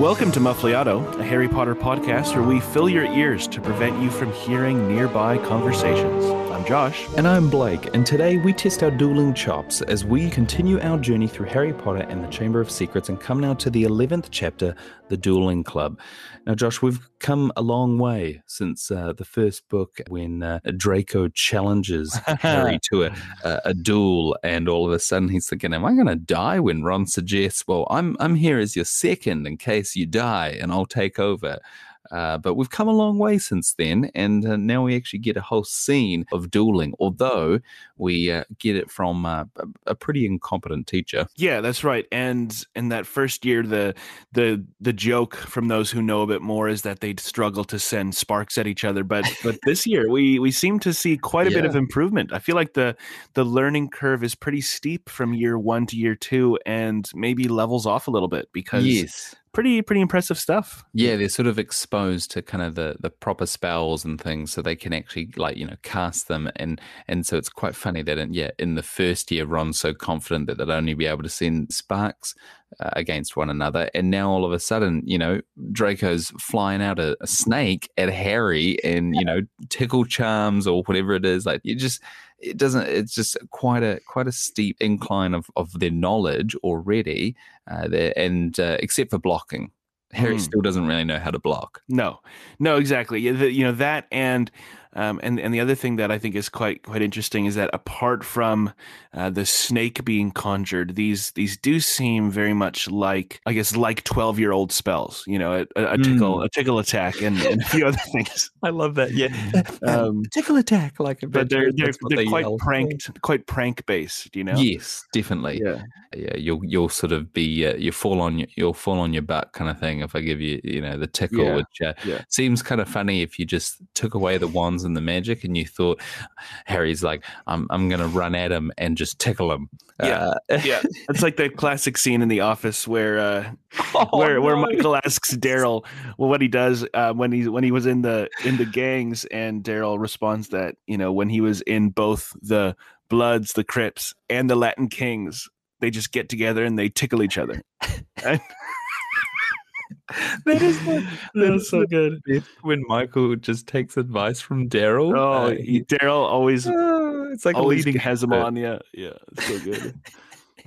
Welcome to Muffliato, a Harry Potter podcast where we fill your ears to prevent you from hearing nearby conversations. I'm Josh. And I'm Blake, and today we test our dueling chops as we continue our journey through Harry Potter and the Chamber of Secrets and come now to the 11th chapter, The Dueling Club. Now, Josh, we've come a long way since uh, the first book when uh, Draco challenges Harry to a, a, a, duel, and all of a sudden he's thinking, Am I going to die? When Ron suggests, Well, I'm, I'm here as your second in case you die, and I'll take over. Uh, but we've come a long way since then, and uh, now we actually get a whole scene of dueling, although we uh, get it from uh, a pretty incompetent teacher. Yeah, that's right. And in that first year, the the the joke from those who know a bit more is that they'd struggle to send sparks at each other. But but this year, we we seem to see quite a yeah. bit of improvement. I feel like the the learning curve is pretty steep from year one to year two, and maybe levels off a little bit because yes pretty pretty impressive stuff. Yeah, they're sort of exposed to kind of the the proper spells and things, so they can actually like you know cast them, and and so it's quite funny that in, yeah in the first year Ron's so confident that they'd only be able to send sparks uh, against one another, and now all of a sudden you know Draco's flying out a, a snake at Harry, and you know tickle charms or whatever it is, like you just it doesn't it's just quite a quite a steep incline of, of their knowledge already uh, there and uh, except for blocking. Harry mm. still doesn't really know how to block. No. No exactly. You know that and um, and and the other thing that I think is quite quite interesting is that apart from uh, the snake being conjured, these these do seem very much like I guess like twelve year old spells. You know, a, a tickle mm. a tickle attack and, and, a few other things. I love that. Yeah, um, tickle attack like. But they're they're, they're they quite pranked, quite prank based. You know. Yes, definitely. Yeah, yeah. You'll you'll sort of be uh, you fall on your you'll fall on your butt kind of thing if I give you you know the tickle, yeah. which uh, yeah. seems kind of funny if you just took away the wands and the magic, and you thought Harry's like, I'm I'm gonna run at him and just tickle him. Yeah, uh, yeah. It's like the classic scene in The Office where uh, oh, where no. where Michael asks Darryl well what he does uh, when he when he was in the in the gangs, and Darryl responds that you know when he was in both the Bloods, the Crips, and the Latin Kings, they just get together and they tickle each other. that is the, that is so good. When Michael just takes advice from Darryl. Oh, uh, Darryl always uh, it's like always leading has him on. Yeah, yeah, it's so good.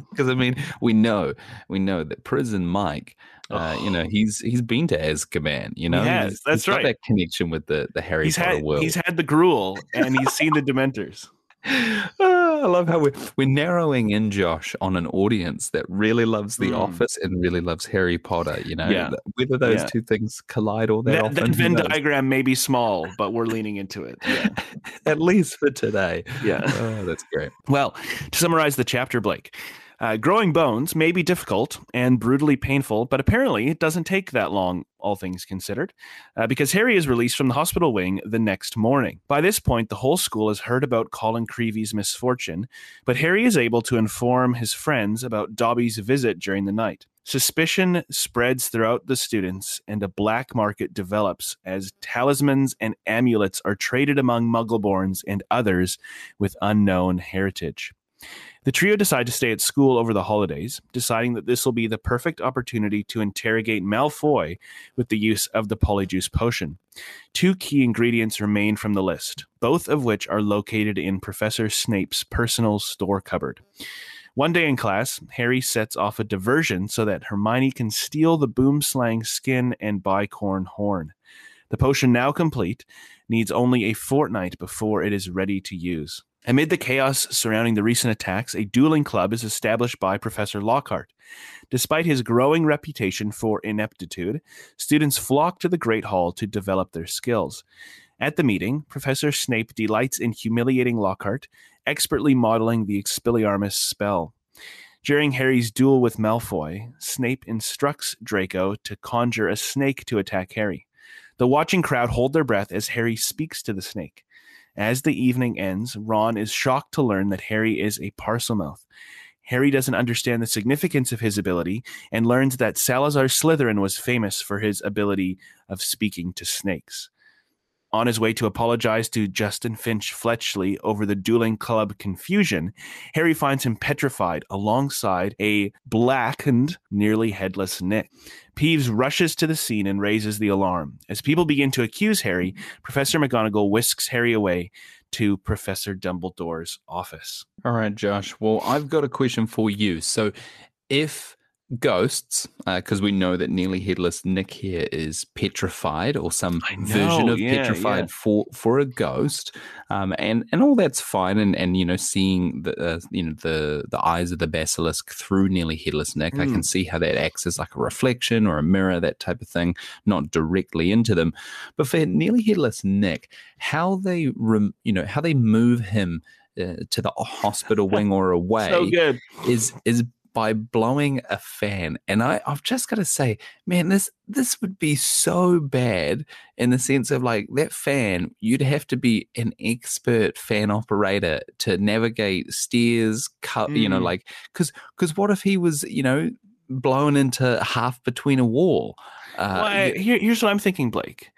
Because I mean, we know we know that prison Mike. Uh, oh. You know, he's he's been to Azkaban. You know, he has. That's he's right. that connection with the the Harry he's Potter had, world. He's had the Gruel, and he's seen the Dementors. I love how we're, we're narrowing in, Josh, on an audience that really loves The mm. Office and really loves Harry Potter. You know, yeah. whether those yeah. two things collide all that, that often. That Venn diagram may be small, but we're leaning into it. Yeah. At least for today. Yeah. Oh, that's great. Well, to summarize the chapter, Blake, uh, growing bones may be difficult and brutally painful, but apparently it doesn't take that long, all things considered, uh, because Harry is released from the hospital wing the next morning. By this point, the whole school has heard about Colin Creevey's misfortune, but Harry is able to inform his friends about Dobby's visit during the night. Suspicion spreads throughout the students, and a black market develops as talismans and amulets are traded among Muggleborns and others with unknown heritage. The trio decide to stay at school over the holidays, deciding that this will be the perfect opportunity to interrogate Malfoy with the use of the Polyjuice potion. Two key ingredients remain from the list, both of which are located in Professor Snape's personal store cupboard. One day in class, Harry sets off a diversion so that Hermione can steal the boomslang skin and bicorn horn. The potion, now complete, needs only a fortnight before it is ready to use. Amid the chaos surrounding the recent attacks, a dueling club is established by Professor Lockhart. Despite his growing reputation for ineptitude, students flock to the Great Hall to develop their skills. At the meeting, Professor Snape delights in humiliating Lockhart, expertly modeling the Expelliarmus spell. During Harry's duel with Malfoy, Snape instructs Draco to conjure a snake to attack Harry. The watching crowd hold their breath as Harry speaks to the snake. As the evening ends, Ron is shocked to learn that Harry is a Parselmouth. Harry doesn't understand the significance of his ability and learns that Salazar Slytherin was famous for his ability of speaking to snakes. On his way to apologize to Justin Finch Fletchley over the dueling club confusion, Harry finds him petrified alongside a blackened, nearly headless Nick. Peeves rushes to the scene and raises the alarm. As people begin to accuse Harry, Professor McGonagall whisks Harry away to Professor Dumbledore's office. All right, Josh. Well, I've got a question for you. So, if ghosts, because uh, we know that nearly headless Nick here is petrified or some know, version of yeah, petrified yeah. for for a ghost, um, and and all that's fine, and and you know seeing the uh, you know the the eyes of the basilisk through nearly headless Nick, mm. I can mm. see how that acts as like a reflection or a mirror, that type of thing, not directly into them, but for nearly headless Nick, how they rem, you know how they move him. Uh, to the hospital wing or away so is is by blowing a fan. And I, I've just got to say, man, this this would be so bad in the sense of like that fan, you'd have to be an expert fan operator to navigate stairs, cut, mm. you know, mm. like because because what if he was, you know, blown into half between a wall? Uh, well, here, here's what I'm thinking, Blake.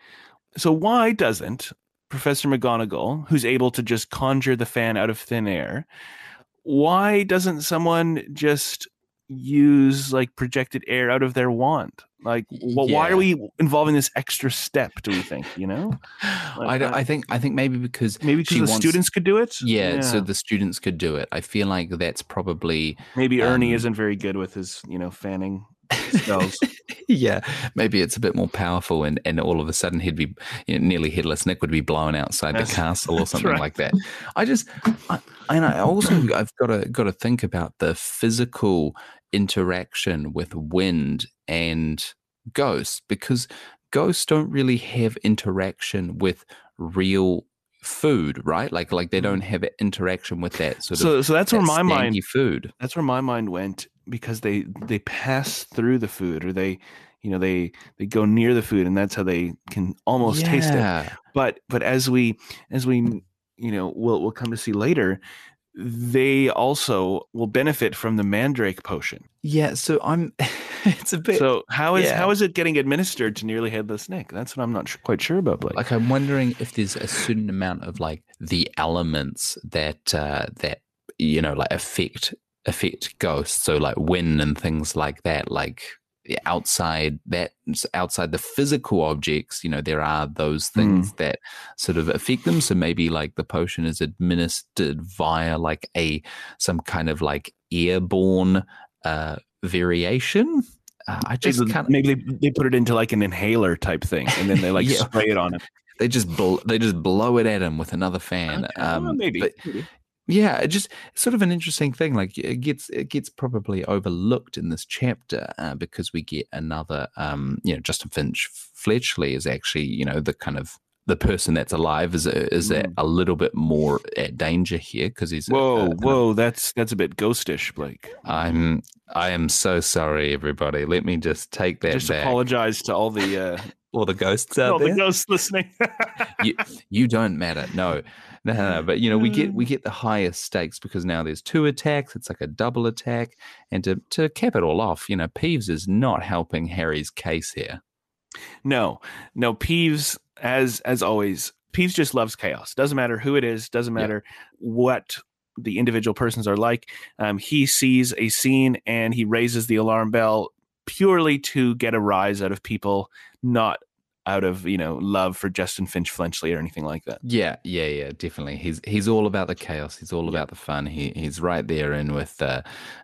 So why doesn't Professor McGonagall, who's able to just conjure the fan out of thin air, why doesn't someone just use like projected air out of their wand? Like, well, yeah. why are we involving this extra step? Do we think you know? Like, I, I think I think maybe because maybe because the wants, students could do it. Yeah, yeah, so the students could do it. I feel like that's probably maybe Ernie um, isn't very good with his you know fanning yeah, maybe it's a bit more powerful, and, and all of a sudden he'd be you know, nearly headless. Nick would be blown outside the castle or something right. like that. I just, I, and I also I've got to got to think about the physical interaction with wind and ghosts because ghosts don't really have interaction with real food, right? Like like they don't mm. have interaction with that sort so, of so that's where my mind food. That's where my mind went because they they pass through the food or they you know they they go near the food and that's how they can almost yeah. taste it. But but as we as we you know we'll we'll come to see later they also will benefit from the mandrake potion. Yeah, so I'm. it's a bit. So how is yeah. how is it getting administered to nearly headless Nick? That's what I'm not quite sure about. Blake. Like I'm wondering if there's a certain amount of like the elements that uh, that you know like affect affect ghosts. So like wind and things like that. Like outside that outside the physical objects you know there are those things mm. that sort of affect them so maybe like the potion is administered via like a some kind of like airborne uh variation uh, i just maybe, can't maybe they, they put it into like an inhaler type thing and then they like yeah. spray it on him they just bl- they just blow it at him with another fan okay. um, well, maybe. But, maybe. Yeah, it just sort of an interesting thing. Like it gets it gets probably overlooked in this chapter uh, because we get another. Um, you know, Justin Finch Fletchley is actually you know the kind of the person that's alive is a, is mm. a, a, little bit more at danger here because he's whoa a, whoa that's that's a bit ghostish Blake. I'm I am so sorry everybody. Let me just take that. Just back. apologize to all the. Uh, all the ghosts out all there. the ghosts listening. you, you don't matter. No, no, no, but you know, we get we mm. get the highest stakes because now there's two attacks. It's like a double attack, and to to cap it all off, you know, Peeves is not helping Harry's case here. No, no, Peeves, as as always, Peeves just loves chaos. Doesn't matter who it is. Doesn't matter yeah. what the individual persons are like. Um, he sees a scene and he raises the alarm bell purely to get a rise out of people, not out of you know love for Justin Finch Fletchley or anything like that. Yeah, yeah, yeah, definitely. He's he's all about the chaos. He's all yeah. about the fun. He he's right there in with uh,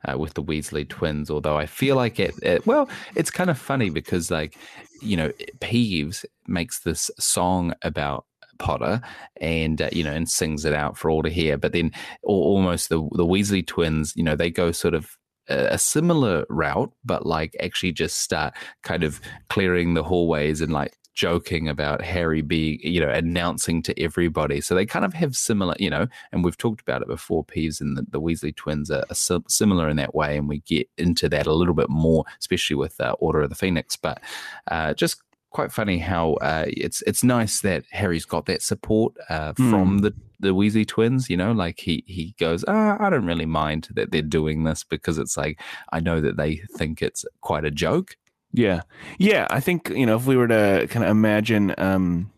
uh, with the Weasley twins. Although I feel like it, it, well, it's kind of funny because like you know Peeves makes this song about Potter and uh, you know and sings it out for all to hear. But then almost the the Weasley twins, you know, they go sort of a similar route, but like actually just start kind of clearing the hallways and like joking about Harry being, you know, announcing to everybody. So they kind of have similar, you know, and we've talked about it before. Peeves and the, the Weasley twins are, are, similar in that way, and we get into that a little bit more, especially with uh, Order of the Phoenix. But uh, just quite funny how uh, it's it's nice that Harry's got that support uh, mm. from the the Weasley twins. You know, like he he goes, oh, I don't really mind that they're doing this because it's like I know that they think it's quite a joke, yeah. Yeah. I think, you know, if we were to kind of imagine, um,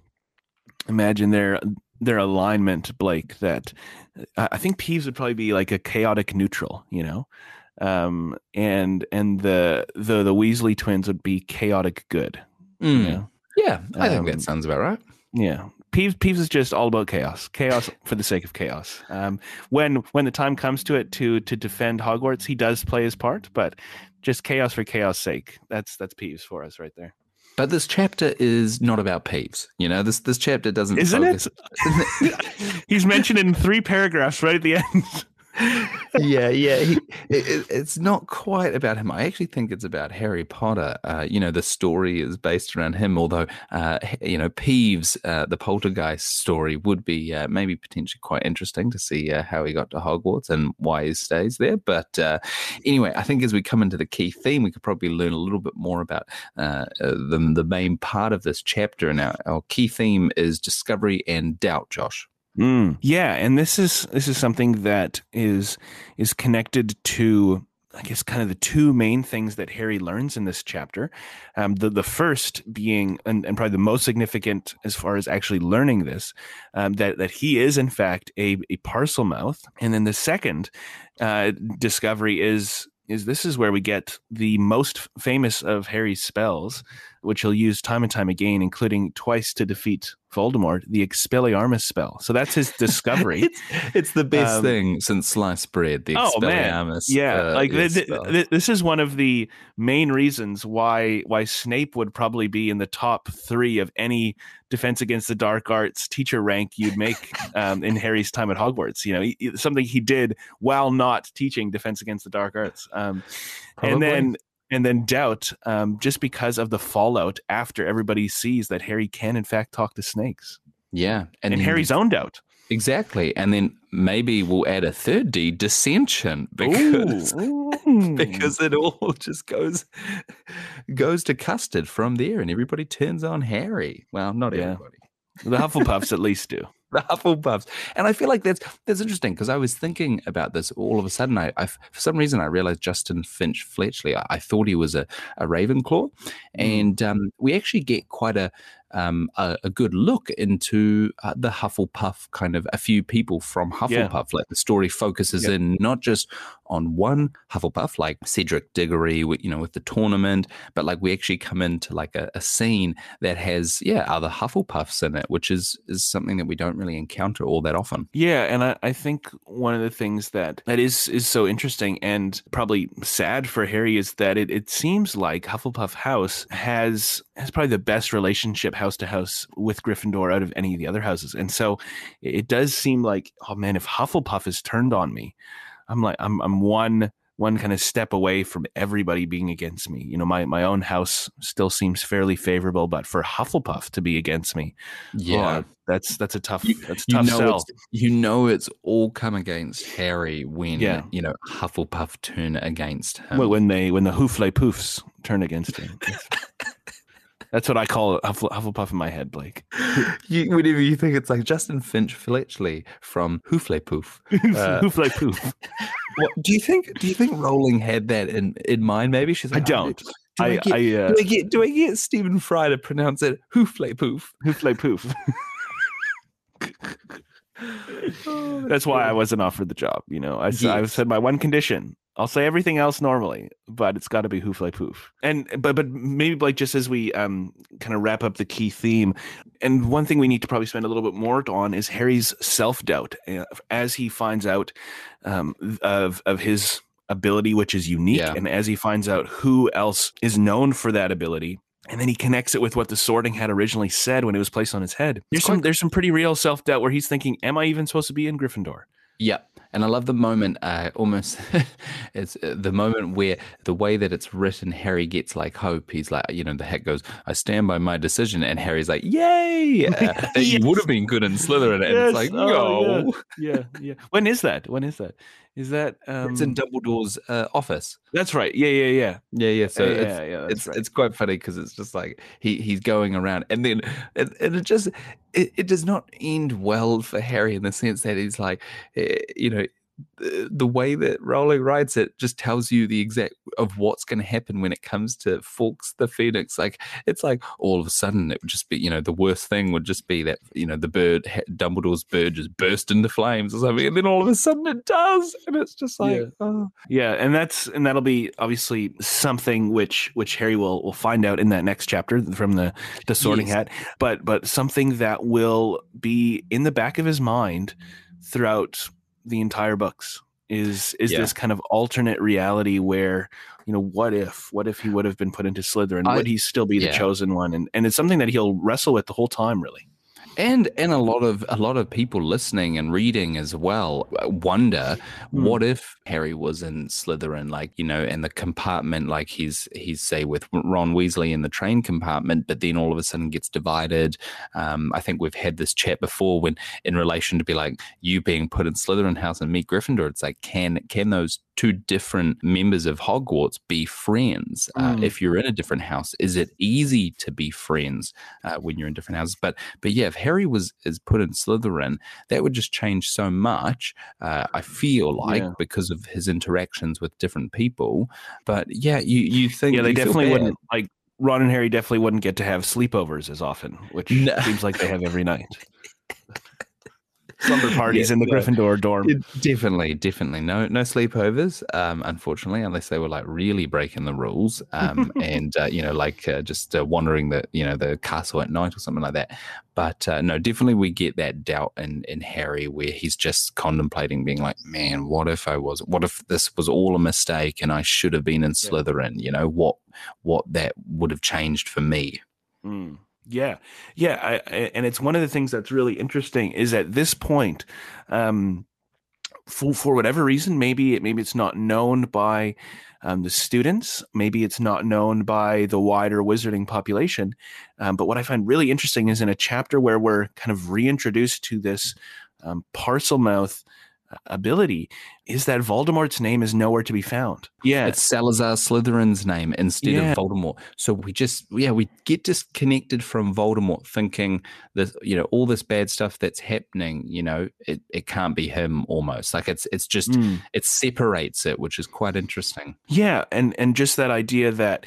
imagine their their alignment, Blake. That I think Peeves would probably be like a chaotic neutral, you know, um, and and the the the Weasley twins would be chaotic good. Mm. You know? Yeah, I think um, that sounds about right. Yeah, Peeves, Peeves is just all about chaos, chaos for the sake of chaos. Um, when when the time comes to it to to defend Hogwarts, he does play his part, but just chaos for chaos sake. That's that's Peeves for us right there. But this chapter is not about Peeves. You know, this this chapter doesn't. Isn't focus. it? He's mentioned in three paragraphs right at the end yeah, yeah. He, it, it's not quite about him. I actually think it's about Harry Potter. Uh, you know, the story is based around him, although, uh, you know, Peeves, uh, the poltergeist story, would be uh, maybe potentially quite interesting to see uh, how he got to Hogwarts and why he stays there. But uh, anyway, I think as we come into the key theme, we could probably learn a little bit more about the, the main part of this chapter. And our, our key theme is discovery and doubt, Josh. Mm, yeah, and this is this is something that is is connected to I guess kind of the two main things that Harry learns in this chapter. Um, the the first being, and, and, probably the most significant as far as actually learning this, um, that that he is in fact a a Parselmouth, and then the second uh, discovery is is this is where we get the most famous of Harry's spells, which he'll use time and time again, including twice to defeat Voldemort, the Expelliarmus spell. So that's his discovery. it's, it's, the best um, thing since sliced bread. The oh, Expelliarmus. Man. Yeah, uh, like this is one of the main reasons why why Snape would probably be in the top three of any defense against the dark arts teacher rank you'd make um, in Harry's time at Hogwarts. You know, he, something he did while not teaching defense against the dark arts. Um, and then and then doubt um, just because of the fallout after everybody sees that Harry can in fact talk to snakes. Yeah, and, and Harry's own doubt. Exactly, and then maybe we'll add a third D, dissension, because Ooh. because it all just goes goes to custard from there, and everybody turns on Harry. Well, not yeah. everybody. The Hufflepuffs at least do. The Hufflepuffs. And I feel like that's that's interesting because I was thinking about this all of a sudden. I, I, for some reason I realized Justin Finch Fletchley. I, I thought he was a, a Ravenclaw, mm. and um, we actually get quite a um, a, a, good look into uh, the Hufflepuff kind of a few people from Hufflepuff. Yeah. Like the story focuses yeah. in not just on one Hufflepuff, like Cedric Diggory, you know, with the tournament, but like we actually come into like a, a scene that has yeah other Hufflepuffs in it, which is is something that we don't really encounter all that often. Yeah, and I, I think one of the things that that is is so interesting and probably sad for Harry is that it, it seems like Hufflepuff House has has probably the best relationship house to house with Gryffindor out of any of the other houses. And so it does seem like, oh man, if Hufflepuff is turned on me, I'm like, I'm, I'm one, one kind of step away from everybody being against me. You know, my, my own house still seems fairly favorable, but for Hufflepuff to be against me, oh, yeah, oh, that's, that's a tough, that's a tough you know sell. You know, it's all come against Harry when, yeah. you know, Hufflepuff turn against him. Well, when they, when the Hoofle Poofs turn against him. That's what I call it, Hufflepuff in my head, Blake. you, whenever you think it's like Justin Finch Fletchley from Hoofle Poof. Uh, Hoofle Poof. what, do you think? Do you think Rowling had that in, in mind? Maybe she's. Like, I don't. do, I, I, get, I uh, do, I, get, do I get Stephen Fry to pronounce it Hoofle Poof? Hoofle Poof. That's why I wasn't offered the job. You know, I, yes. I said my one condition I'll say everything else normally, but it's got to be hoof like poof. And but but maybe like just as we um kind of wrap up the key theme, and one thing we need to probably spend a little bit more on is Harry's self doubt uh, as he finds out um, of of his ability, which is unique, yeah. and as he finds out who else is known for that ability. And then he connects it with what the sorting had originally said when it was placed on his head. There's some there's some pretty real self doubt where he's thinking, "Am I even supposed to be in Gryffindor?" Yeah, and I love the moment, uh, almost it's uh, the moment where the way that it's written, Harry gets like hope. He's like, you know, the heck goes, I stand by my decision. And Harry's like, yay! Uh, yes. You would have been good in Slytherin. And yes. it's like, oh, no. Yeah. yeah, yeah. When is that? When is that? Is that um... it's in Dumbledore's uh, office? That's right. Yeah, yeah, yeah, yeah, yeah. So yeah, it's yeah, yeah, it's, right. it's quite funny because it's just like he he's going around, and then and, and it just it, it does not end well for Harry in the sense that he's like, eh, you know, the, the way that Rowling writes it just tells you the exact of what's going to happen when it comes to Fawkes the Phoenix. Like it's like all of a sudden it would just be, you know, the worst thing would just be that you know the bird, Dumbledore's bird, just burst into flames or something, and then all of a sudden it does, and it's just like, Yeah. oh, Yeah, and that's and that'll be obviously something which which Harry will will find out in that next chapter from the the Sorting Yes. Hat, but but something that will be in the back of his mind throughout the entire books is is Yeah. this kind of alternate reality where you know what if what if he would have been put into Slytherin I- would he still be the yeah. chosen one and and it's something that he'll wrestle with the whole time really and and a lot of a lot of people listening and reading as well uh, wonder Hmm. what if Harry was in Slytherin like you know in the compartment like he's he's say with Ron Weasley in the train compartment but then all of a sudden gets divided um, I think we've had this chat before when in relation to be like you being put in Slytherin house and meet Gryffindor it's like can can those two different members of Hogwarts be friends uh, Mm. if you're in a different house is it easy to be friends uh, when you're in different houses but but yeah, if Harry was is put in Slytherin, that would just change so much. Uh, I feel like Yeah. because of his interactions with different people. But yeah, you you think yeah they definitely wouldn't like Ron and Harry definitely wouldn't get to have sleepovers as often which No. seems like they have every night slumber parties Yeah, in the no. Gryffindor dorm It- definitely, definitely. No, no sleepovers. Um, unfortunately, unless they were like really breaking the rules, um, and uh, you know, like uh, just uh, wandering the you know the castle at night or something like that. But uh, no, definitely we get that doubt in in Harry where he's just contemplating, being like, man, what if I was? What if this was all a mistake and I should have been in. Slytherin? You know what? What that would have changed for me? Mm. Yeah, yeah, I, I, and it's one of the things that's really interesting is at this point, um, for for whatever reason, maybe it maybe it's not known by um, the students, maybe it's not known by the wider wizarding population. Um, but what I find really interesting is in a chapter where we're kind of reintroduced to this um, Parselmouth ability, is that Voldemort's name is nowhere to be found. Yeah, It's Salazar Slytherin's name instead Yeah. of Voldemort. So we just, yeah, we get disconnected from Voldemort, thinking that you know all this bad stuff that's happening. You know, it, it can't be him. Almost like it's it's just Mm. it separates it, which is quite interesting. Yeah, and and just that idea that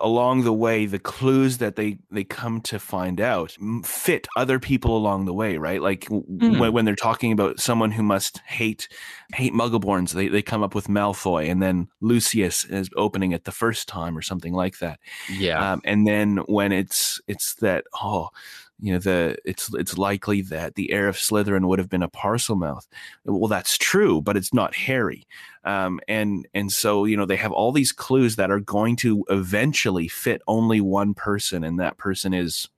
along the way the clues that they they come to find out fit other people along the way right? Like w Mm. when, when they're talking about someone who must hate hate muggleborns they, they come up with malfoy and then lucius is opening it the first time or something like that. Yeah, um, and then when it's it's that oh you know the it's it's likely that the heir of Slytherin would have been a Parselmouth. Well, that's true, but it's not Harry. Um, and and so you know they have all these clues that are going to eventually fit only one person, and that person is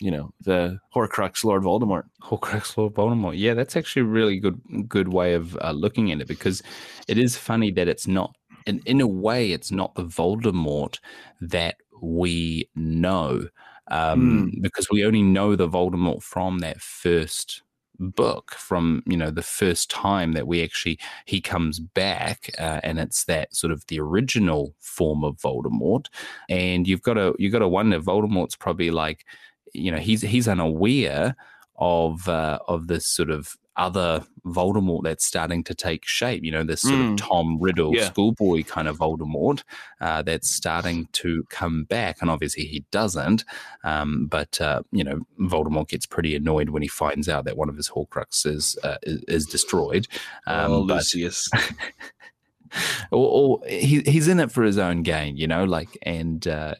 you know the Horcrux Lord Voldemort. Horcrux Lord Voldemort. Yeah, that's actually a really good good way of uh, looking at it because it is funny that it's not, in in a way, it's not the Voldemort that we know, um, because we only know the Voldemort from that first book from you know the first time that we actually he comes back uh, and it's that sort of the original form of Voldemort. And you've got to you've got to wonder Voldemort's probably like you know he's he's unaware of uh, of this sort of other Voldemort that's starting to take shape. You know, this sort Mm. of Tom Riddle Yeah. schoolboy kind of Voldemort uh, that's starting to come back, and obviously he doesn't. Um, but uh, you know, Voldemort gets pretty annoyed when he finds out that one of his Horcruxes uh, is, is destroyed. Um, oh, but- Lucius. or, or he, he's in it for his own gain, you know, like, and uh,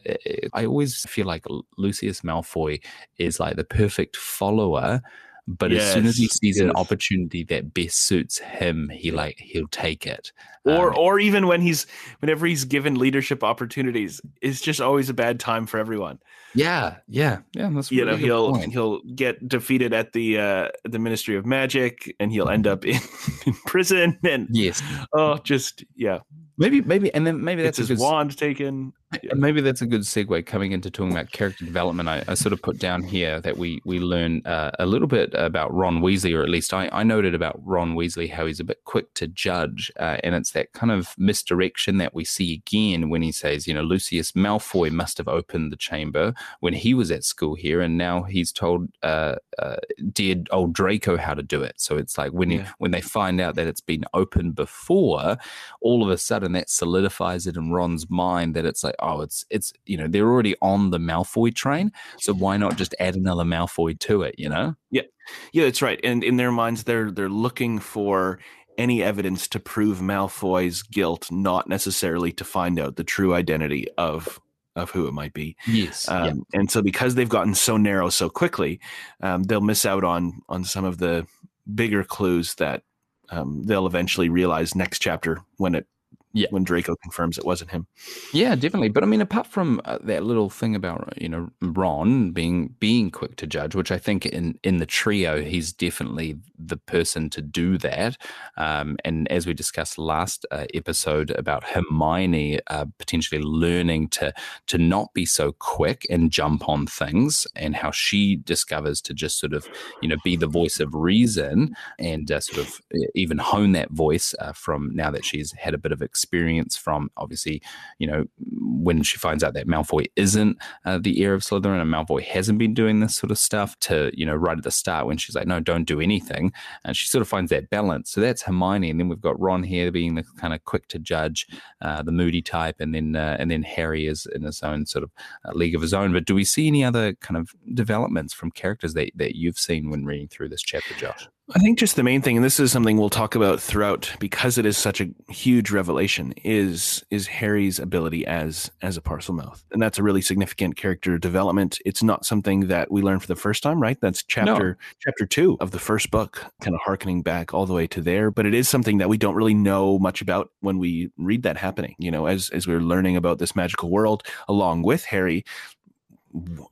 I always feel like Lucius Malfoy is like the perfect follower, but as soon as he Yes, sees an opportunity that best suits him, he like he'll take it. or Um, or even when he's whenever he's given leadership opportunities, it's just always a bad time for everyone. yeah, yeah, yeah. That's you really know he'll point. he'll get defeated at the uh the ministry of magic and he'll end up in, in prison and yes, oh just yeah maybe, maybe, and then maybe that's his wand taken maybe that's a good segue coming into talking about character development. I, I sort of put down here that we we learn uh, a little bit about Ron Weasley, or at least I, I noted about Ron Weasley how he's a bit quick to judge, uh, and it's that kind of misdirection that we see again when he says, you know, Lucius Malfoy must have opened the chamber when he was at school here, and now he's told uh, uh dear old Draco how to do it. So it's like when yeah. he, when they find out that it's been opened before, all of a sudden that solidifies it in Ron's mind that it's like oh, it's it's you know they're already on the Malfoy train, so why not just add another Malfoy to it? You know? Yeah, yeah, that's right. And in their minds, they're they're looking for any evidence to prove Malfoy's guilt, not necessarily to find out the true identity of of who it might be. Yes. Um, yeah. And so because they've gotten so narrow so quickly, um, they'll miss out on on some of the bigger clues that um, they'll eventually realize next chapter when it yeah. when Draco confirms it wasn't him. Yeah, definitely. But I mean, apart from uh, that little thing about you know Ron being being quick to judge, which I think in in the trio he's definitely the person to do that. Um, and as we discussed last uh, episode about Hermione uh, potentially learning to to not be so quick and jump on things, and how she discovers to just sort of you know be the voice of reason and uh, sort of uh, even hone that voice uh, from now that she's had a bit of experience experience from obviously, you know, when she finds out that Malfoy isn't uh, the heir of Slytherin and Malfoy hasn't been doing this sort of stuff to, you know, right at the start when she's like, no, don't do anything. And she sort of finds that balance. So that's Hermione. And then we've got Ron here being the kind of quick to judge, uh, the moody type. And then, uh, and then Harry is in his own sort of uh, league of his own. But do we see any other kind of developments from characters that, that you've seen when reading through this chapter, Josh? I think just the main thing, and this is something we'll talk about throughout, because it is such a huge revelation, is is Harry's ability as as a Parselmouth, and that's a really significant character development. It's not something that we learn for the first time, right? That's chapter no. chapter two of the first book, kind of harkening back all the way to there. But it is something that we don't really know much about when we read that happening. You know, as as we're learning about this magical world along with Harry,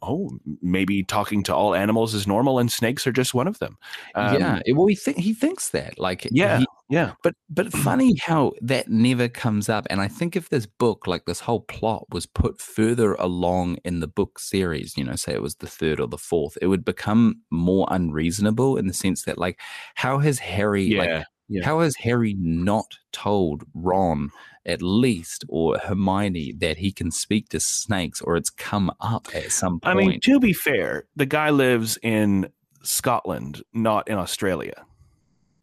oh, maybe talking to all animals is normal and snakes are just one of them. Um, yeah. Well, he, th- he thinks that. Like, yeah. He, yeah. But, but funny how that never comes up. And I think if this book, like this whole plot, was put further along in the book series, you know, say it was the third or the fourth, it would become more unreasonable in the sense that, like, how has Harry, yeah. like, yeah. how has Harry not told Ron at least or Hermione that he can speak to snakes or it's come up at some point. I mean, to be fair, the guy lives in Scotland, not in Australia.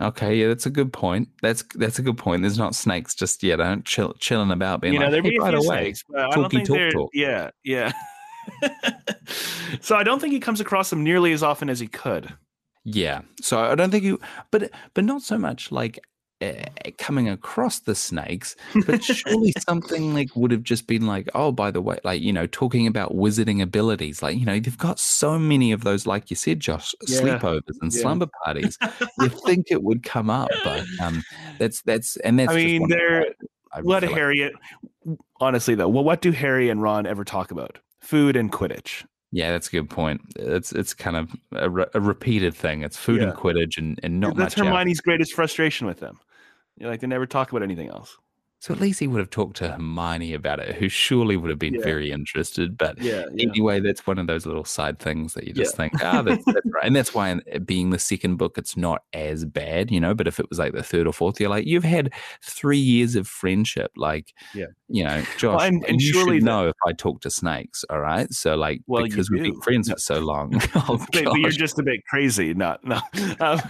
Okay, yeah, that's a good point. That's that's a good point. There's not snakes just yet. I don't chill, chilling about being you know, like, hey, by the way, snakes, talky talk talk. Yeah, yeah. so I don't think he comes across them nearly as often as he could. Yeah. So I don't think you, but but not so much like coming across the snakes, but surely something like would have just been like, oh, by the way, like you know, talking about wizarding abilities, like you know, they've got so many of those, like you said, Josh, yeah. sleepovers and yeah. slumber parties. you think it would come up, but um, that's that's and that's. I mean, they're what Harriet. Like. Honestly, though, well, what do Harry and Ron ever talk about? Food and Quidditch. Yeah, that's a good point. It's it's kind of a, re- a repeated thing. It's food yeah. and Quidditch, and, and not that's much. Hermione's else. greatest frustration with them. You like they never talk about anything else. So at least he would have talked to Hermione about it, who surely would have been yeah. very interested. But yeah, yeah, anyway, that's one of those little side things that you just think, ah, oh, that's, that's, right. And that's why, being the second book, it's not as bad, you know. But if it was like the third or fourth, you're like, you've had three years of friendship, like, yeah, you know, Josh, well, and, and you should know if I talk to snakes, all right. So like, well, because we've been friends for so long, oh, but you're just a bit crazy, not no. Um,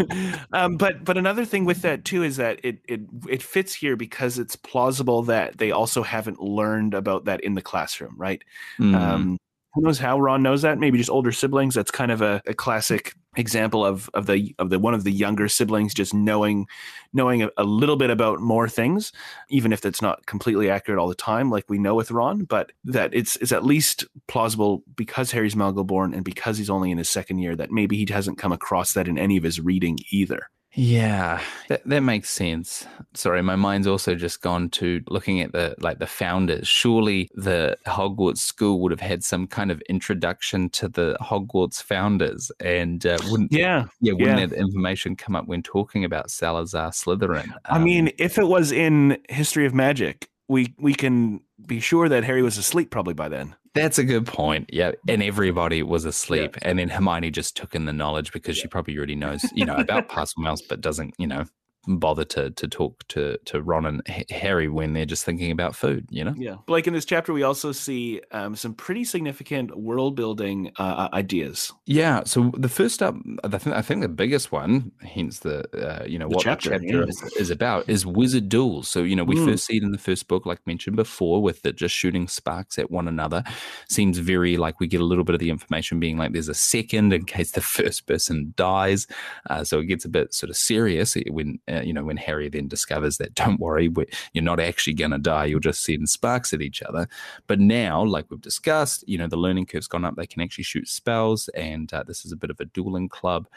um, but but another thing with that too is that it it it fits here because it's plausible that they also haven't learned about that in the classroom, right? Mm. Um, who knows how Ron knows that? Maybe just older siblings. That's kind of a, a, classic example of of the of the one of the younger siblings just knowing knowing a, a, little bit about more things, even if that's not completely accurate all the time, like we know with Ron. But that it's it's at least plausible because Harry's Muggle-born and because he's only in his second year that maybe he hasn't come across that in any of his reading either. Yeah, that that makes sense. Sorry, my mind's also just gone to looking at the like the founders. Surely the Hogwarts school would have had some kind of introduction to the Hogwarts founders, and uh, wouldn't yeah yeah wouldn't yeah. that information come up when talking about Salazar Slytherin? Um, I mean, if it was in History of Magic, we we can be sure that Harry was asleep probably by then. That's a good point. Yeah. And everybody was asleep. Yeah. And then Hermione just took in the knowledge because yeah. she probably already knows, you know, about Parselmouth, but doesn't, you know, bother to to talk to to Ron and Harry when they're just thinking about food, you know? Yeah. Blake, in this chapter, we also see um, some pretty significant world building uh, ideas. Yeah. So the first up, I think, I think the biggest one, hence the, uh, you know, the what chapter, the chapter yeah. is, is, about, is wizard duels. So, you know, we mm. first see it in the first book, like mentioned before, with the just shooting sparks at one another. Seems very like we get a little bit of the information being like there's a second in case the first person dies. Uh, so it gets a bit sort of serious when uh, you know, when Harry then discovers that, don't worry, you're not actually going to die. You'll just send sparks at each other. But now, like we've discussed, you know, the learning curve's gone up. They can actually shoot spells, and uh, this is a bit of a dueling club.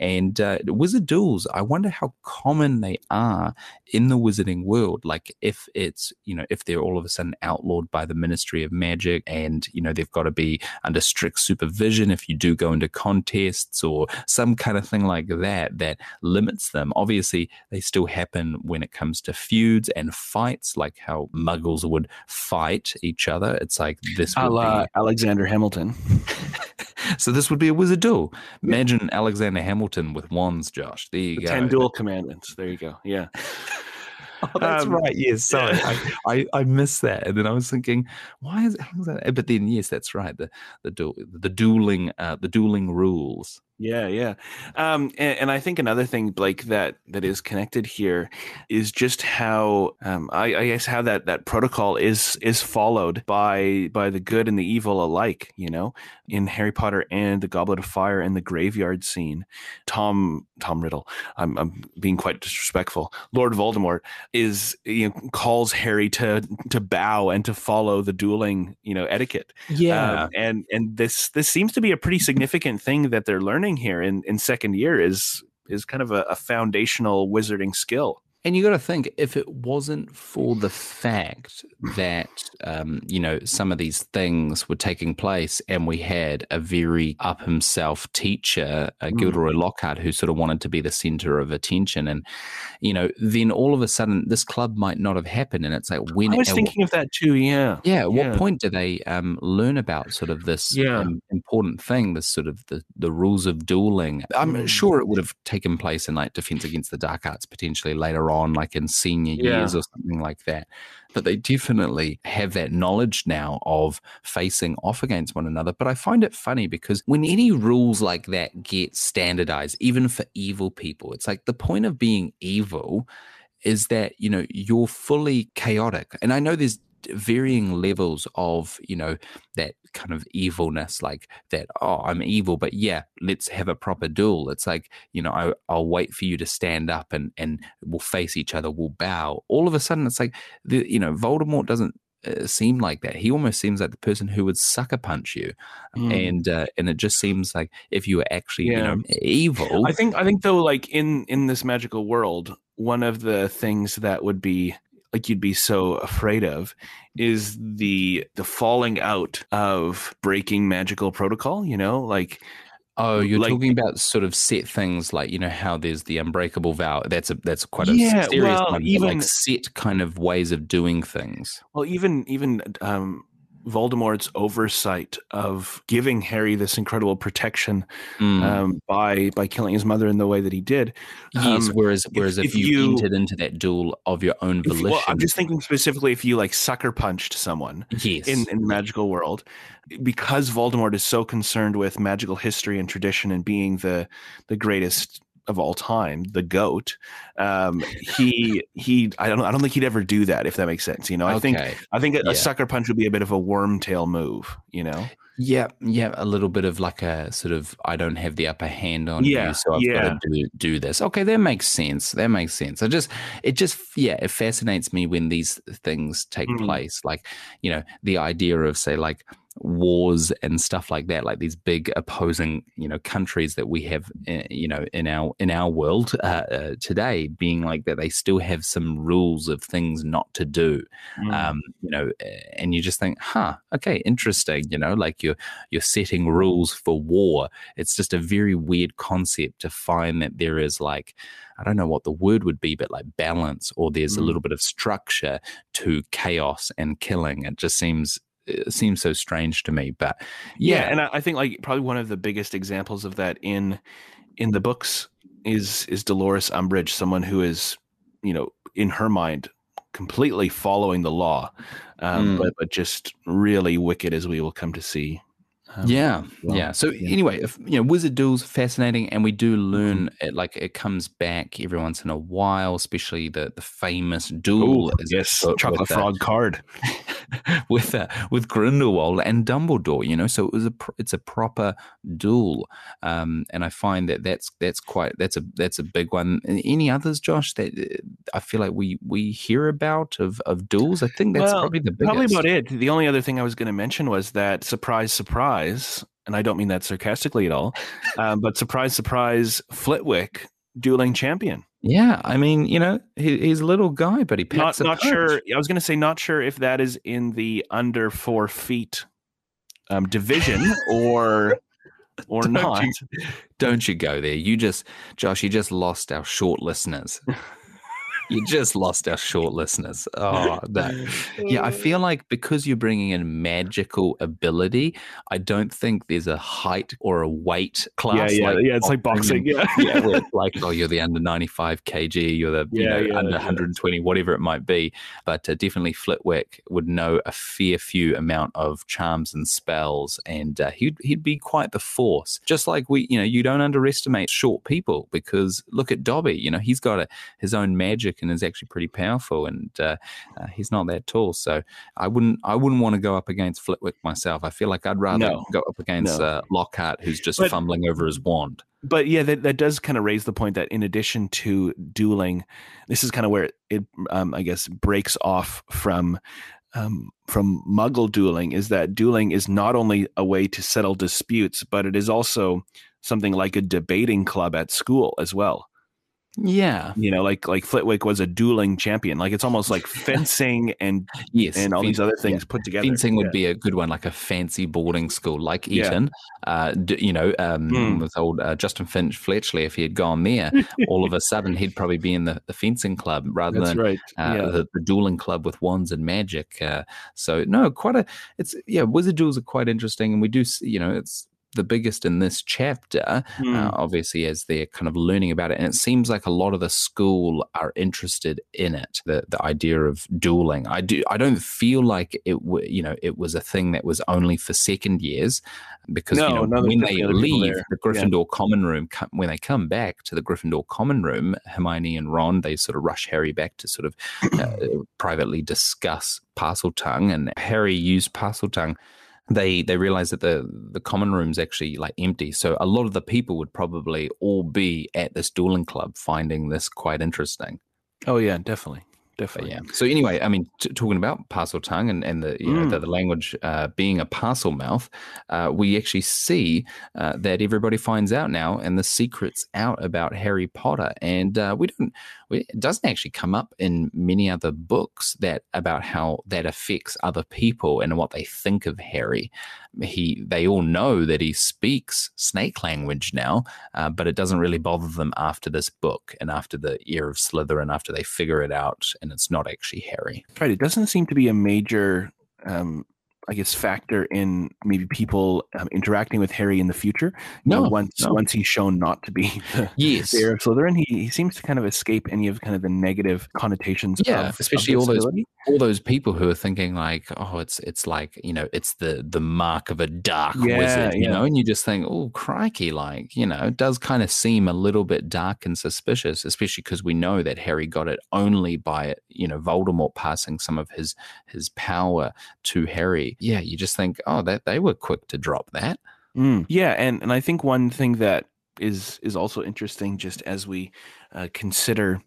And uh, wizard duels, I wonder how common they are in the wizarding world. Like if it's, you know, if they're all of a sudden outlawed by the Ministry of Magic and, you know, they've got to be under strict supervision if you do go into contests or some kind of thing like that that limits them. Obviously, they still happen when it comes to feuds and fights, like how muggles would fight each other. It's like this would be Alexander Hamilton. so this would be a wizard duel. Imagine Alexander Hamilton with wands, Josh. There you the go. Ten duel commandments. There you go. Yeah. Oh, that's um, right. Yes, sorry, I, I, I missed that, and then I was thinking, why is, that? But then, yes, that's right. The the du- the dueling uh, the dueling rules. Yeah, yeah, um, and, and, I think another thing, Blake, that that is connected here is just how um, I, I, guess how that that protocol is is followed by by the good and the evil alike. You know, in Harry Potter and the Goblet of Fire and the graveyard scene, Tom Tom Riddle, I'm, I'm being quite disrespectful. Lord Voldemort is you know calls Harry to to bow and to follow the dueling you know etiquette. Yeah, um, and and this this seems to be a pretty significant thing that they're learning here in in second year is is kind of a, a foundational wizarding skill. And you got to think if it wasn't for the fact that um, you know some of these things were taking place, and we had a very up himself teacher, uh. Gilderoy Lockhart, who sort of wanted to be the center of attention, and you know, then all of a sudden this club might not have happened, and it's like when I was thinking of that too. Yeah, yeah. At yeah. what point do they um, learn about sort of this yeah. um, important thing, this sort of the the rules of dueling? I'm mm. sure it would have taken place in like Defense Against the Dark Arts potentially later on on like in senior yeah. years or something like that. But they definitely have that knowledge now of facing off against one another. But I find it funny because when any rules like that get standardized, even for evil people, it's like the point of being evil is that you know you're fully chaotic and i know there's varying levels of you know that kind of evilness like that oh i'm evil but yeah let's have a proper duel it's like you know I, i'll wait for you to stand up and and we'll face each other we'll bow all of a sudden it's like the you know voldemort doesn't uh, seem like that. He almost seems like the person who would sucker punch you, mm. and uh, and it just seems like if you were actually yeah. you know evil. I think I think though, like in in this magical world, one of the things that would be like you'd be so afraid of is the the falling out of breaking magical protocol you know like Oh, you're like, talking about sort of set things like you know how there's the unbreakable vow. That's a that's quite a yeah, serious well, one. Even like set kind of ways of doing things. Well, even even um, Voldemort's oversight of giving Harry this incredible protection mm. um, by by killing his mother in the way that he did. Yes, um, whereas whereas if, if, you, you, entered into that duel of your own volition, well, I'm just thinking specifically if you like sucker punched someone, yes. in in the magical world, because Voldemort is so concerned with magical history and tradition and being the the greatest of all time, the goat. Um, he he. I don't. I don't think he'd ever do that. If that makes sense. You know. I okay. think. I think a, yeah. a, sucker punch would be a bit of a wormtail move. You know. Yeah, yeah, a little bit of like a sort of I don't have the upper hand on yeah, you, so I've yeah. got to do, do this. Okay, that makes sense. That makes sense. I just it just yeah, it fascinates me when these things take mm. place. Like, you know, the idea of say like wars and stuff like that, like these big opposing, you know, countries that we have, uh, you know, in our in our world uh, uh, today, being like that, they still have some rules of things not to do, mm. um, you know, and you just think, huh, okay, interesting, you know, like you're you're setting rules for war. It's just a very weird concept to find that there is like. I don't know what the word would be, but like balance, or there's mm. a little bit of structure to chaos and killing. It just seems it seems so strange to me. But yeah, yeah and I think like probably one of the biggest examples of that in in the books is is Dolores Umbridge, someone who is you know in her mind completely following the law, um, mm. but but just really wicked, as we will come to see. Um, yeah, well, yeah. So yeah. anyway, if, you know, wizard duels fascinating, and we do learn mm-hmm. it. Like it comes back every once in a while, especially the the famous duel. Ooh, yes, chocolate frog card with uh, with Grindelwald and Dumbledore. You know, so it was a it's a proper duel, um, and I find that that's that's quite that's a that's a big one. Any others, Josh? That uh, I feel like we we hear about of of duels. I think that's well, probably the biggest. Probably about it. The only other thing I was going to mention was that surprise, surprise surprise, and I don't mean that sarcastically at all, um, but surprise, surprise, Flitwick dueling champion. Yeah, I mean, you know, he, he's a little guy, but he packs not not sure. I was going to say not sure if that is in the under four feet um, division or or don't not. You, don't you go there? You just, Josh, you just lost our short listeners you just lost our short listeners. Oh, no. Yeah, I feel like because you're bringing in magical ability, I don't think there's a height or a weight class. Yeah, yeah, like yeah. It's like boxing. Yeah, yeah. Like, oh, you're the under 95 kg, you're the you yeah, know yeah, under 120, whatever it might be. But uh, definitely Flitwick would know a fair few amount of charms and spells, and uh, he'd he'd be quite the force. Just like we, you know, you don't underestimate short people because look at Dobby. You know, he's got a, his own magic and is actually pretty powerful, and uh, uh, he's not that tall. So I wouldn't I wouldn't want to go up against Flitwick myself. I feel like I'd rather no. go up against no. uh, Lockhart, who's just but, fumbling over his wand. But yeah, that, that does kind of raise the point that in addition to dueling, this is kind of where it, it um, I guess breaks off from um, from Muggle dueling is that dueling is not only a way to settle disputes, but it is also something like a debating club at school as well. Yeah, you know, like like Flitwick was a dueling champion. Like it's almost like fencing and yes, and all these other things yeah. put together. Fencing would yeah. be a good one, like a fancy boarding school, like Eton. Yeah. Uh, you know, um, mm. with old uh, Justin Finch Fletchley, if he had gone there, all of a sudden he'd probably be in the, the fencing club rather That's than right. uh, the, the, dueling club with wands and magic. Uh, so no, quite a. It's yeah, wizard duels are quite interesting, and we do you know it's the biggest in this chapter, mm. uh, obviously, as they're kind of learning about it. And it seems like a lot of the school are interested in it, the, the idea of dueling. I do. I don't feel like it. W- you know, it was a thing that was only for second years, because no, you know when they leave the Gryffindor yeah. common room, when they come back to the Gryffindor common room, Hermione and Ron they sort of rush Harry back to sort of uh, privately discuss Parseltongue, and Harry used Parseltongue they they realized that the the common room's actually like empty. So a lot of the people would probably all be at this dueling club, finding this quite interesting. Oh yeah, definitely definitely. But yeah. So anyway, I mean, t- talking about Parseltongue and, and the you mm. know the, the language uh, being a Parselmouth, uh, we actually see uh, that everybody finds out now, and the secrets out about Harry Potter, and uh, we don't. We, it doesn't actually come up in many other books that about how that affects other people and what they think of Harry he they all know that he speaks snake language now, uh, but it doesn't really bother them after this book and after the heir of Slytherin, after they figure it out and it's not actually Harry. Right. It doesn't seem to be a major um, I guess factor in maybe people um, interacting with Harry in the future. You no, know, once no. once he's shown not to be the, yes. the heir of Slytherin, he, he seems to kind of escape any of kind of the negative connotations. Yeah, of, especially of all those all those people who are thinking like, oh, it's it's like you know, it's the the mark of a dark yeah, wizard, you yeah. know, and you just think, oh, crikey, like you know, it does kind of seem a little bit dark and suspicious, especially because we know that Harry got it only by you know Voldemort passing some of his his power to Harry. Yeah, you just think, oh, that they were quick to drop that. Mm, yeah, and and I think one thing that is is also interesting, just as we uh, consider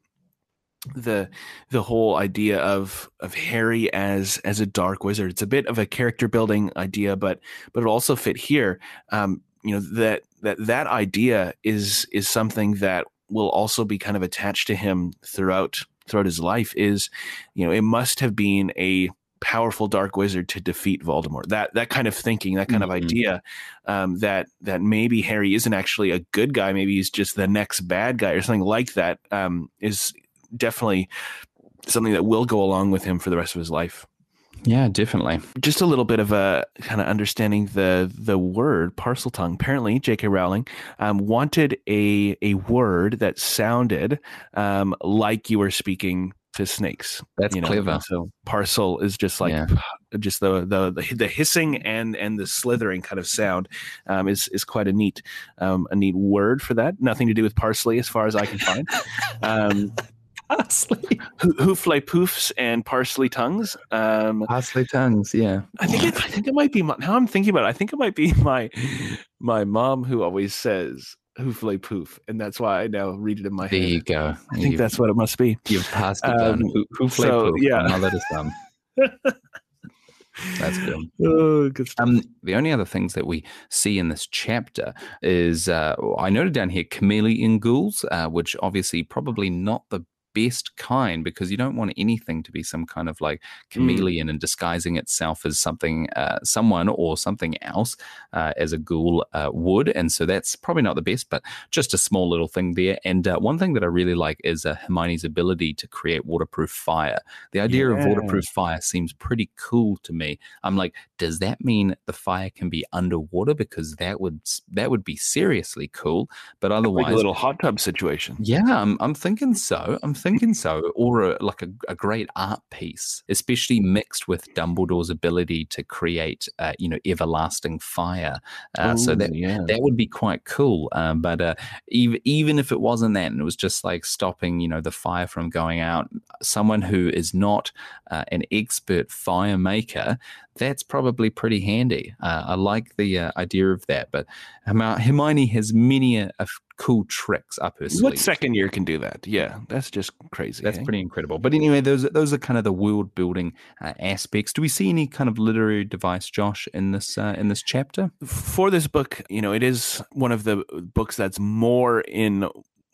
the the whole idea of of Harry as as a dark wizard. It's a bit of a character building idea, but but it also fit here. Um, you know that that that idea is is something that will also be kind of attached to him throughout throughout his life. Is you know it must have been a powerful dark wizard to defeat Voldemort. That that kind of thinking, that kind mm-hmm. of idea, um, that that maybe Harry isn't actually a good guy, maybe he's just the next bad guy or something like that, um, is definitely something that will go along with him for the rest of his life. Yeah, definitely. Just a little bit of a kind of understanding the the word Parseltongue. Apparently, J.K. Rowling um, wanted a a word that sounded um, like you were speaking to snakes. That's you know? clever. So parcel is just like yeah. just the, the, the the hissing and and the slithering kind of sound um, is is quite a neat um, a neat word for that. Nothing to do with parsley as far as I can find. um, parsley. Hoofly poofs and parsley tongues. Um, parsley tongues, yeah. I think it, I think it might be. My, now I'm thinking about it. I think it might be my my mom who always says hoofly poof, and that's why I now read it in my there head. There you go. I think you've, that's what it must be. You've passed it um, down. Hoofly so, poof. Yeah. Now that is done. That's good. Oh, good um, the only other things that we see in this chapter is uh, I noted down here chameleon ghouls, uh, which obviously probably not the best kind because you don't want anything to be some kind of like mm. chameleon mm. and disguising itself as something, uh, someone or something else uh, as a ghoul uh, would. And so that's probably not the best, but just a small little thing there. And uh, one thing that I really like is uh, Hermione's ability to create waterproof fire. The idea yeah. of waterproof fire seems pretty cool to me. I'm like, does that mean the fire can be underwater? Because that would that would be seriously cool. But otherwise, like a little hot tub situation. Yeah, I'm, I'm thinking so. I'm thinking so. Or a, like a, a great art piece, especially mixed with Dumbledore's ability to create, uh, you know, everlasting fire. Uh, Ooh, so that yeah. that would be quite cool. Um, but uh, even even if it wasn't that, and it was just like stopping, you know, the fire from going out, someone who is not uh, an expert fire maker, that's probably pretty handy. Uh, I like the uh, idea of that. But Hermione has many a, a cool tricks up her sleeve. What second year can do that? Yeah, that's just crazy. That's eh? pretty incredible. But anyway, those those are kind of the world building uh, aspects. Do we see any kind of literary device, Josh, in this uh, in this chapter? For this book, you know, it is one of the books that's more in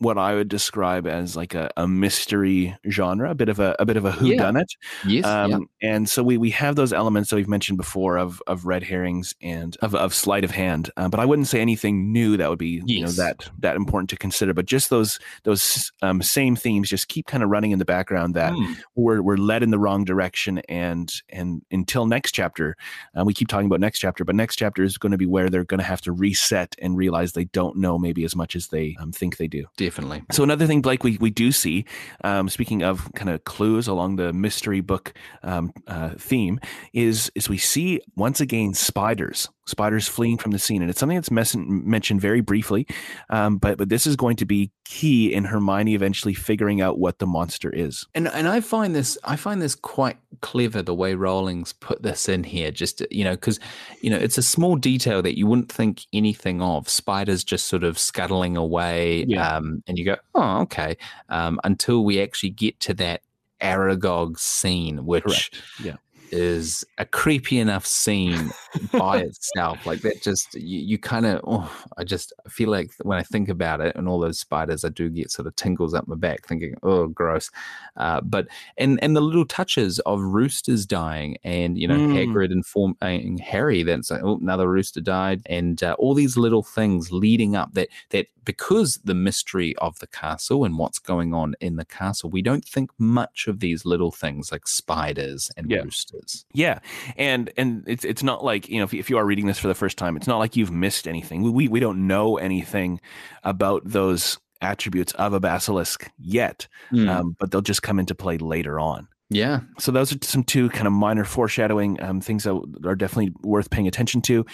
what I would describe as like a, a mystery genre, a bit of a, a bit of a who done it. Yes. Um, yeah. And so we, we have those elements that we've mentioned before of, of red herrings and of, of sleight of hand. Um, but I wouldn't say anything new that would be, yes. you know, that, that important to consider, but just those, those um, same themes just keep kind of running in the background that mm. we're, we're led in the wrong direction. And, and until next chapter, uh, we keep talking about next chapter, but next chapter is going to be where they're going to have to reset and realize they don't know maybe as much as they um, think they do. Definitely. So another thing, Blake, we, we do see, um, speaking of kind of clues along the mystery book um, uh, theme, is is we see once again spiders spiders fleeing from the scene, and it's something that's mes- mentioned very briefly. Um, but but this is going to be key in Hermione eventually figuring out what the monster is. And and I find this I find this quite clever the way Rowling's put this in here. Just you know because you know it's a small detail that you wouldn't think anything of. Spiders just sort of scuttling away, yeah. um, and you go, oh okay, um, until we actually get to that Aragog scene, which Correct. yeah is a creepy enough scene by itself. Like that, just you, you kind of, oh, I just feel like when I think about it and all those spiders, I do get sort of tingles up my back, thinking, oh, gross. Uh, but and and the little touches of roosters dying, and you know, mm. Hagrid informing Harry that it's like, oh, another rooster died, and uh, all these little things leading up that that because the mystery of the castle and what's going on in the castle, we don't think much of these little things like spiders and yeah. roosters. Yeah, and and it's it's not like you know if, if you are reading this for the first time, it's not like you've missed anything. We we, we don't know anything about those attributes of a basilisk yet, mm. um, but they'll just come into play later on. Yeah. So those are some two kind of minor foreshadowing um, things that are definitely worth paying attention to.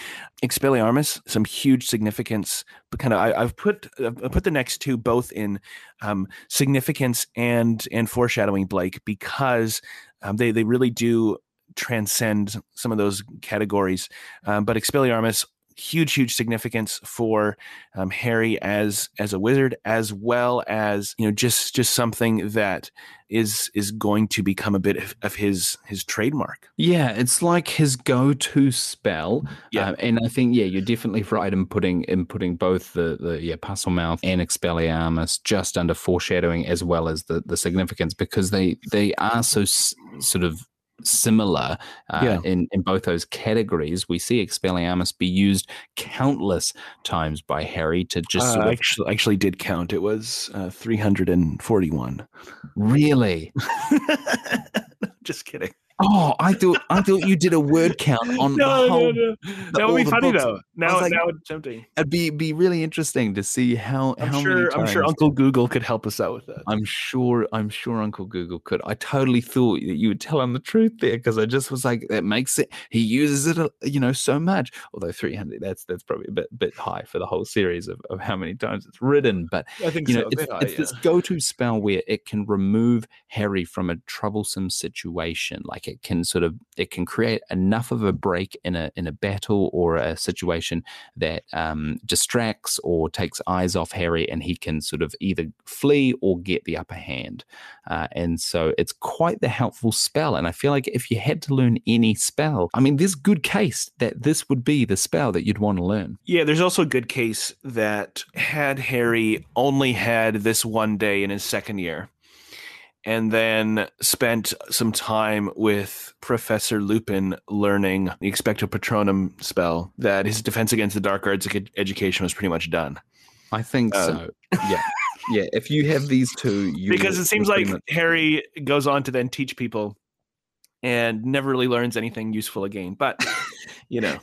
Expelliarmus, some huge significance. But kind of, I, have put I've put the next two both in um, significance and and foreshadowing, Blake, because um, they they really do transcend some of those categories. Um, but Expelliarmus huge, huge significance for um, Harry as as a wizard, as well as you know just just something that is is going to become a bit of, of his his trademark. Yeah, it's like his go-to spell. Yeah. Uh, and I think yeah, you're definitely right in putting in putting both the the yeah Parselmouth and Expelliarmus just under foreshadowing as well as the the significance because they they are so s- sort of similar uh, Yeah. in in both those categories. We see Expelliarmus be used countless times by Harry to just Uh, sort of actually actually did count. It was uh, 341. really. just kidding. Oh, I thought I thought you did a word count on the whole no. That would be funny books. though. Now, like- now it's tempting. It'd be be really interesting to see how I'm how sure. many I'm sure Uncle Google could help us out with that. I'm sure I'm sure Uncle Google could. I totally thought that you would tell him the truth there because I just was like, that makes it. He uses it, uh, you know, so much. Although 300, that's that's probably a bit bit high for the whole series of, of how many times it's written. But I think you know, so. it's, it's this go-to spell where it can remove Harry from a troublesome situation. Like it can sort of it can create enough of a break in a in a battle or a situation that um, distracts or takes eyes off Harry, and he can sort of either flee or get the upper hand. Uh, and so it's quite the helpful spell. And I feel like if you had to learn any spell, I mean, there's good case that this would be the spell that you'd want to learn. Yeah, there's also a good case that had Harry only had this one day in his second year and then spent some time with Professor Lupin learning the Expecto Patronum spell, that his defense against the dark arts education was pretty much done. I think Uh, so. Yeah. Yeah. If you have these two, you because it seems like Harry goes on to then teach people and never really learns anything useful again. But, you know,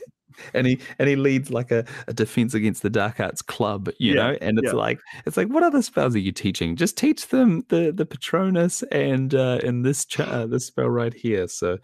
and he and he leads like a, a defense against the dark arts club, you Yeah, know, and it's yeah. like it's like what other spells are you teaching? Just teach them the the Patronus and uh and this ch- uh, this spell right here. So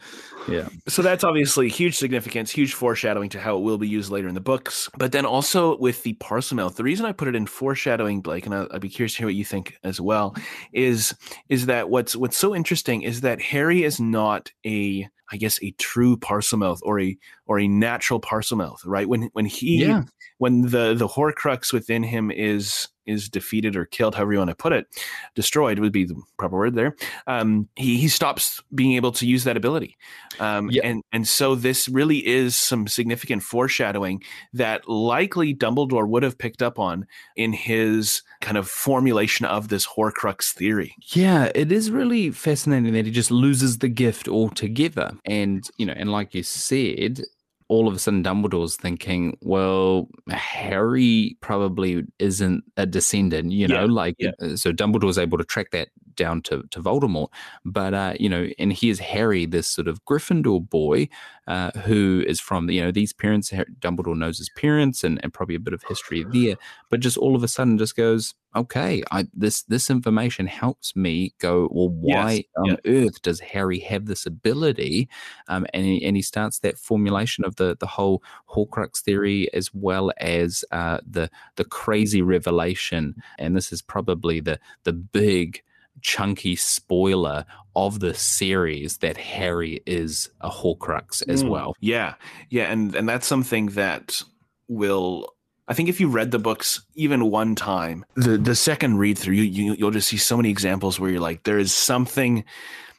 yeah, so that's obviously huge significance, huge foreshadowing to how it will be used later in the books. But then also with the Parselmouth, the reason I put it in foreshadowing, Blake, and I- I'd be curious to hear what you think as well, is is that what's what's so interesting is that Harry is not a I guess a true Parselmouth or a or a natural Parselmouth, right? When when he Yeah. when the the Horcrux within him is is defeated or killed, however you want to put it, destroyed would be the proper word there. Um, he he stops being able to use that ability, um, Yeah. and and so this really is some significant foreshadowing that likely Dumbledore would have picked up on in his kind of formulation of this Horcrux theory. Yeah, it is really fascinating that he just loses the gift altogether. And, you know, and like you said, all of a sudden Dumbledore's thinking, well, Harry probably isn't a descendant, you know, Yeah, like yeah. uh, so Dumbledore's able to track that down to, to Voldemort. But uh, you know, and here's Harry, this sort of Gryffindor boy, uh, who is from you know these parents. Dumbledore knows his parents and, and probably a bit of history there, but just all of a sudden just goes, okay, I this this information helps me go. Well, why Yes, on yeah. earth does Harry have this ability? Um, and he, and he starts that formulation of the the whole Horcrux theory as well as uh, the the crazy revelation. And this is probably the the big chunky spoiler of the series that Harry is a Horcrux as Mm. well. Yeah, yeah, and and that's something that will. I think if you read the books even one time, the the second read through, you, you you'll just see so many examples where you're like, there is something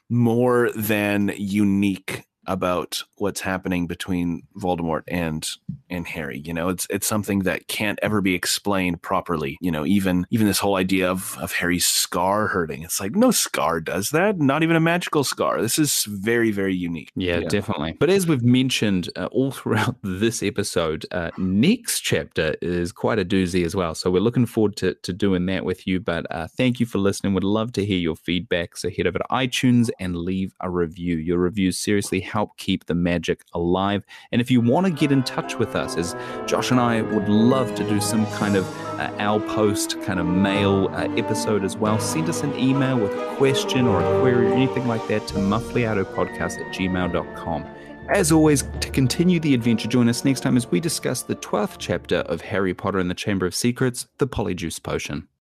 more than unique about what's happening between Voldemort and and Harry. You know, it's it's something that can't ever be explained properly. You know, even even this whole idea of of Harry's scar hurting. It's like no scar does that. Not even a magical scar. This is very very unique. Yeah, Yeah. definitely. But as we've mentioned uh, all throughout this episode, uh, next chapter is quite a doozy as well. So we're looking forward to, to doing that with you. But uh, thank you for listening. Would love to hear your feedback. So head over to iTunes and leave a review. Your reviews seriously help keep the magic alive. And if you want to get in touch with us, as Josh and I would love to do some kind of uh, our post kind of mail uh, episode as well, send us an email with a question or a query or anything like that to muffliatopodcast at gmail.com. As always, to continue the adventure, join us next time as we discuss the 12th chapter of Harry Potter and the Chamber of Secrets, the Polyjuice Potion.